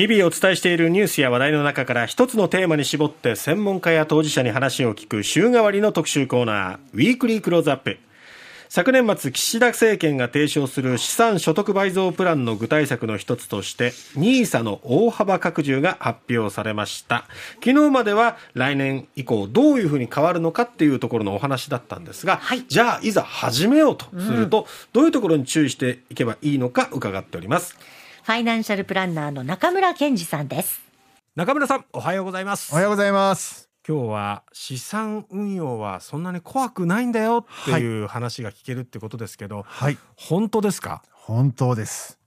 日々お伝えしているニュースや話題の中から一つのテーマに絞って専門家や当事者に話を聞く週替わりの特集コーナーウィークリークローズアップ。昨年末岸田政権が提唱する資産所得倍増プランの具体策の一つとして NISA の大幅拡充が発表されました。昨日までは来年以降どういうふうに変わるのかっていうところのお話だったんですが、はい、じゃあいざ始めようとすると、うん、どういうところに注意していけばいいのか伺っておりますファイナンシャルプランナーの中村健二さんです。中村さんおはようございます。おはようございます。今日は資産運用はそんなに怖くないんだよっていう話が聞けるってことですけど、はい、本当ですか？本当です。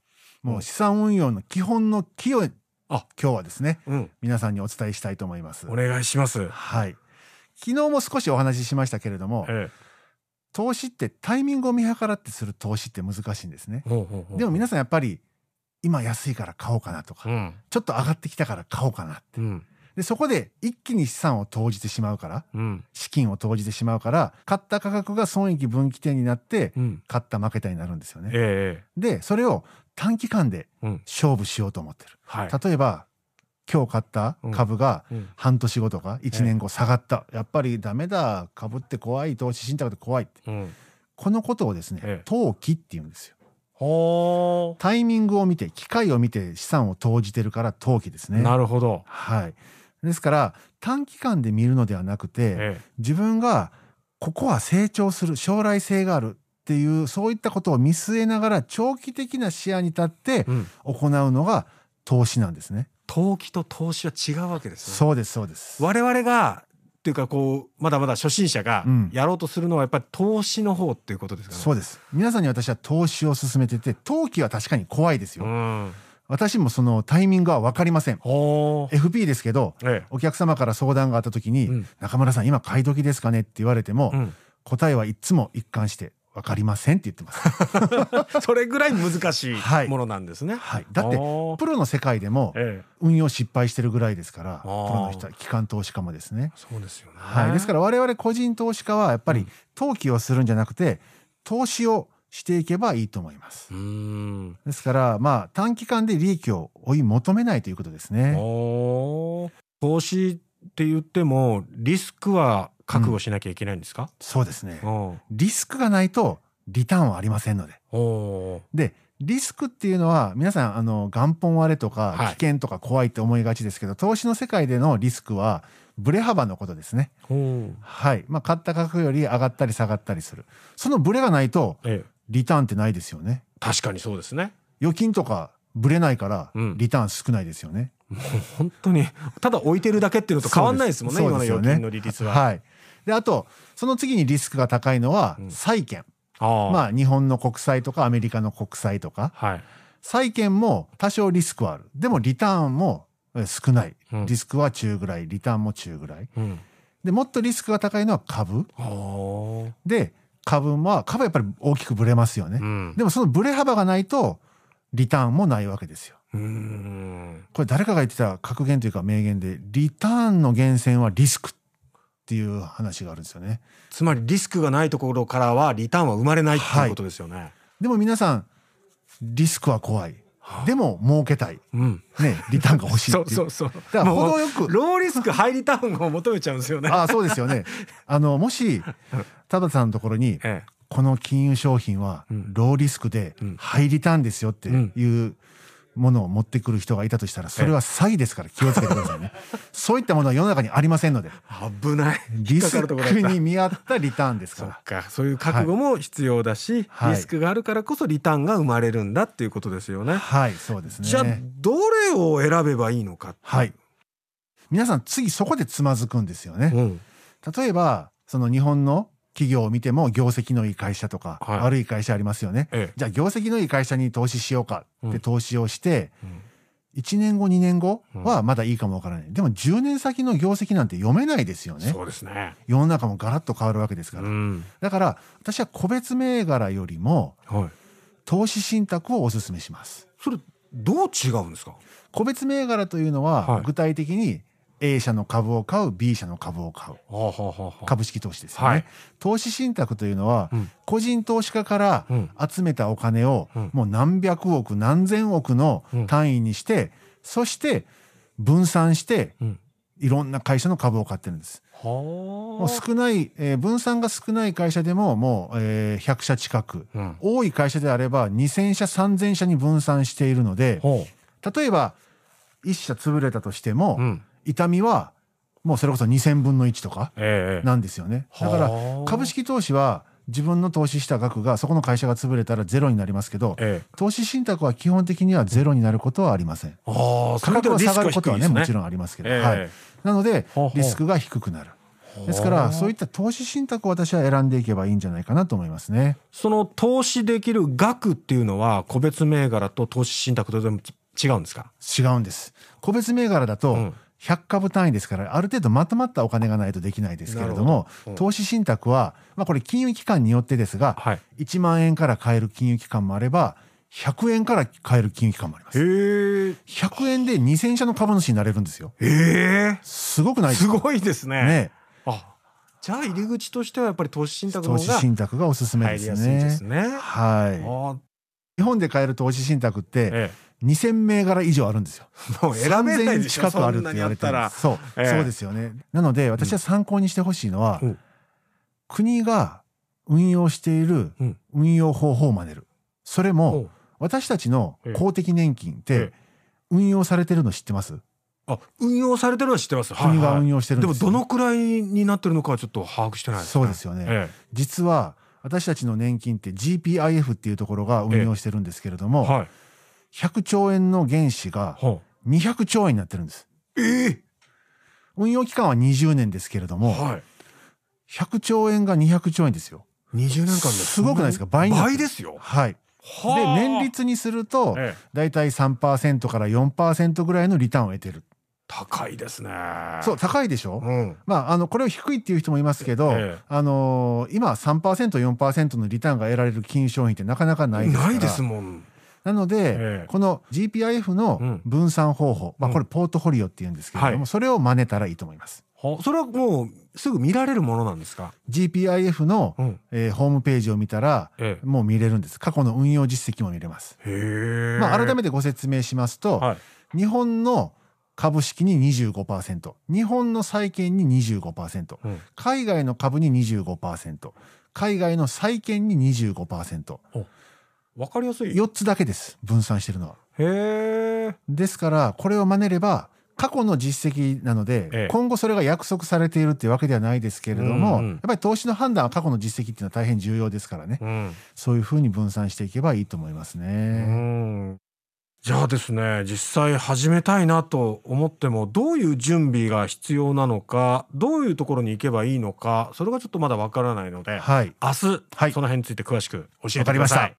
もう資産運用の基本の木をあ。今日はですね、うん、皆さんにお伝えしたいと思います。お願いします。はい。昨日も少しお話ししましたけれども、ええ、投資ってタイミングを見計らってする投資って難しいんですね。でも皆さんやっぱり今安いから買おうかなとか、うん、ちょっと上がってきたから買おうかなって、うん、でそこで一気に資産を投じてしまうから、うん、資金を投じてしまうから買った価格が損益分岐点になって、買った負けたになるんですよね。えー、でそれを短期間で勝負しようと思ってる。はい、例えば今日買った株が半年後とか1年後下がった、やっぱりダメだ。株って怖い。投資信託って怖いって、このことをですね、投機って言うんですよ。タイミングを見て機会を見て資産を投じてるから投機ですね。なるほど。はい。ですから短期間で見るのではなくて、ええ、自分がここは成長する将来性があるっていうそういったことを見据えながら長期的な視野に立って行うのが投資なんですね。投機と投資は違うわけですね。そうですそうです。我々がっていうかこうまだまだ初心者がやろうとするのはやっぱり投資の方っていうことですかね。そうです。皆さんに私は投資を進めてて、投機は確かに怖いですよ。私もそのタイミングは分かりません。FP ですけど、ええ、お客様から相談があった時に、うん、中村さん今買い時ですかねって言われても、うん、答えはいつも一貫して分かりませんって言ってます。それぐらい難しいものなんですね、はい、はい、だってプロの世界でも運用失敗してるぐらいですからプロの人は機関投資家もですね。そうですよね、はい、ですから我々個人投資家はやっぱり投機をするんじゃなくて投資をしていけばいいと思います。ですからまあ短期間で利益を追い求めないということですね。投資って言ってもリスクは覚悟しなきゃいけないんですか、うん、そうですね。リスクがないとリターンはありませんので。でリスクっていうのは皆さんあの元本割れとか危険とか怖いって思いがちですけど、はい、投資の世界でのリスクはブレ幅のことですね。はい。まあ買った価格より上がったり下がったりする。そのブレがないと、ええ、リターンってないですよね。確かにそうですね。預金とかぶれないから、リターン少ないですよね。もう本当に、ただ置いてるだけっていうのと変わんないですもんね、今の預金の利率は。はい。で、あと、その次にリスクが高いのは、債券。うん、あまあ、日本の国債とかアメリカの国債とか。はい。債券も多少リスクはある。でもリターンも少ない。リスクは中ぐらい、リターンも中ぐらい。うん、で、もっとリスクが高いのは株。で、株は株はやっぱり大きくぶれますよね、うん、でもそのぶれ幅がないとリターンもないわけですよ。これ誰かが言ってた格言というか名言でリターンの源泉はリスクっていう話があるんですよね。つまりリスクがないところからはリターンは生まれないっていうことですよね。はい、でも皆さんリスクは怖い。でも儲けたい、うん、ねリターンが欲しい そうそうそう。だから程よく。ローリスクハイリターンを求めちゃうんですよね。あそうですよね。あのもし田畑さんのところに、ええ、この金融商品はローリスクでハイリターンですよっていうものを持ってくる人がいたとしたらそれは詐欺ですから気をつけてくださいね。そういったものは世の中にありませんので。危ない。リスクに見合ったリターンですから。そか。そういう覚悟も必要だし、はい、リスクがあるからこそリターンが生まれるんだっていうことですよね。はいそうですね。じゃあどれを選べばいいのかはい。皆さん次そこでつまずくんですよね、うん、例えばその日本の企業を見ても業績のいい会社とか、悪い会社ありますよね、ええ、じゃあ業績のいい会社に投資しようかって投資をして、うん、1年後2年後はまだいいかもわからない、でも10年先の業績なんて読めないですよね。そうですね。世の中もガラッと変わるわけですから、うん、だから私は個別銘柄よりも、投資信託をお勧めします。それどう違うんですか？個別銘柄というのは、具体的に A 社の株を買う B 社の株を買う。株式投資ですよね、はい、投資信託というのは、うん、個人投資家から集めたお金を、もう何百億何千億の単位にしてそして分散して、いろんな会社の株を買ってるんです。もう少ない、えー、分散が少ない会社でももう、えー、100社近く、うん、多い会社であれば2000社3000社に分散しているので例えば1社潰れたとしても、うん、痛みはもうそれこそ2000分の1とかなんですよね、えだから株式投資は自分の投資した額がそこの会社が潰れたらゼロになりますけど、ええ、投資信託は基本的にはゼロになることはありません。価格は下がることはね、ね、もちろんありますけど、え、はい、なのでリスクが低くなる。ですからそういった投資信託を私は選んでいけばいいんじゃないかなと思いますね。その投資できる額っていうのは個別銘柄と投資信託とでも違うんですか？違うんです。個別銘柄だと、100株単位ですからある程度まとまったお金がないとできないですけれども、うん、投資信託は、まあ、これ金融機関によってですが、はい、1万円から買える金融機関もあれば100円から買える金融機関もあります。100円で2000社の株主になれるんですよ。すごくないですか？すごいですね。ねあじゃあ入り口としてはやっぱり投資信託の方が投資信託がおすすめですね。ですねはい。日本で買える投資信託って、ええ2000銘柄以上あるんですよ。もう選べないでしょ。近くあるって言われてるそう、えー、そうですよね。なので私は参考にしてほしいのは、うん、国が運用している運用方法を真似る。それも私たちの公的年金って運用されてるの知ってます？あ運用されてるのは知ってます。国が運用してるで,、もどのくらいになってるのかはちょっと把握してない、ね、そうですよね。ええ、実は私たちの年金って GPIF っていうところが運用してるんですけれども、えはい、100兆円の原資が200兆円になってるんです。えー、運用期間は20年ですけれども、はい、100兆円が200兆円ですよ。20年間ですごくないですか？倍倍ですよ。はい。で年率にすると、ええ、だいたい3%から4%ぐらいのリターンを得てる。高いですね。そう高いでしょ？うん、まああのこれを低いっていう人もいますけど、ええ、あのー、今3%、4%のリターンが得られる金融商品ってなかなかないですから。ないですもん。なので、ええ、この GPIF の分散方法、うん、まあ、これポートフォリオっていうんですけれども、はい、それを真似たらいいと思います。それはもうすぐ見られるものなんですか？GPIF の、うん、えー、ホームページを見たら、ええ、もう見れるんです。過去の運用実績も見れます。まあ、改めてご説明しますと、はい、日本の株式に25%日本の債券に25%、うん、海外の株に25%海外の債券に25%。わかりやすい。4つだけです。分散してるのは。へえ。ですから、これを真似れば、過去の実績なので、ええ、今後それが約束されているっていうわけではないですけれども、うんうん、やっぱり投資の判断は過去の実績っていうのは大変重要ですからね、うん、そういうふうに分散していけばいいと思いますね。じゃあですね実際始めたいなと思ってもどういう準備が必要なのかどういうところに行けばいいのかそれがちょっとまだわからないので、はい、明日、はい、その辺について詳しく教えてください。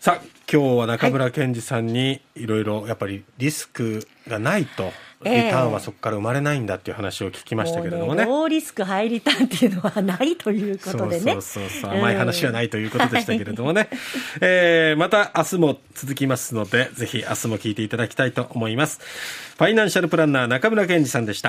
さあ今日は中村健二さんにいろいろやっぱりリスクがないと、リターンはそこから生まれないんだっていう話を聞きましたけれどもね。ローリスクハイリターンっていうのはないということでね。そうそうそう甘い話はないということでしたけれどもね。はい、えー、また明日も続きますので、ぜひ明日も聞いていただきたいと思います。ファイナンシャルプランナー中村健二さんでした。